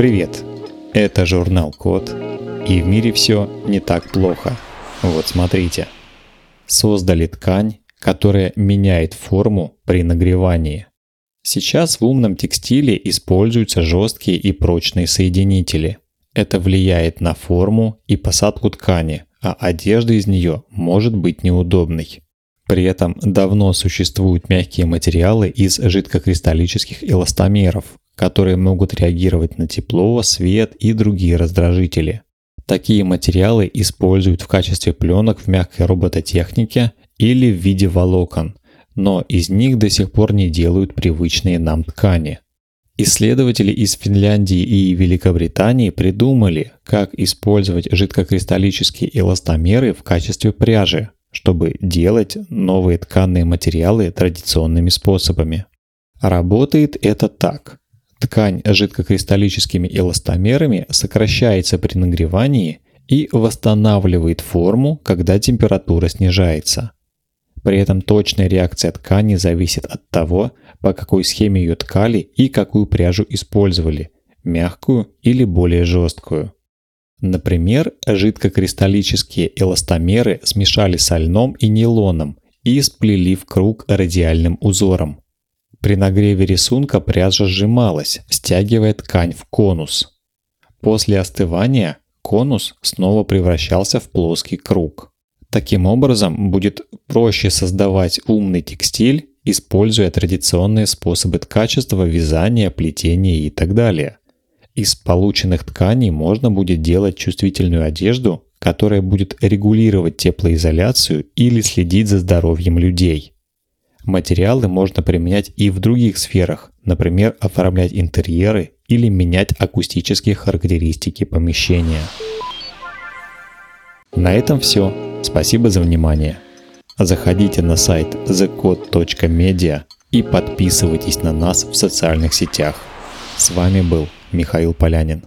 Привет! Это журнал Код, и в мире все не так плохо. Вот смотрите. Создали ткань, которая меняет форму при нагревании. Сейчас в умном текстиле используются жесткие и прочные соединители. Это влияет на форму и посадку ткани, а одежда из нее может быть неудобной. При этом давно существуют мягкие материалы из жидкокристаллических эластомеров, которые могут реагировать на тепло, свет и другие раздражители. Такие материалы используют в качестве пленок в мягкой робототехнике или в виде волокон, но из них до сих пор не делают привычные нам ткани. Исследователи из Финляндии и Великобритании придумали, как использовать жидкокристаллические эластомеры в качестве пряжи, чтобы делать новые тканные материалы традиционными способами. Работает это так. Ткань жидкокристаллическими эластомерами сокращается при нагревании и восстанавливает форму, когда температура снижается. При этом точная реакция ткани зависит от того, по какой схеме ее ткали и какую пряжу использовали – мягкую или более жесткую. Например, жидкокристаллические эластомеры смешали со льном и нейлоном и сплели в круг радиальным узором. При нагреве рисунка пряжа сжималась, стягивая ткань в конус. После остывания конус снова превращался в плоский круг. Таким образом, будет проще создавать умный текстиль, используя традиционные способы ткачества, вязания, плетения и так далее. Из полученных тканей можно будет делать чувствительную одежду, которая будет регулировать теплоизоляцию или следить за здоровьем людей. Материалы можно применять и в других сферах, например, оформлять интерьеры или менять акустические характеристики помещения. На этом все. Спасибо за внимание. Заходите на сайт thecode.media и подписывайтесь на нас в социальных сетях. С вами был Михаил Полянин.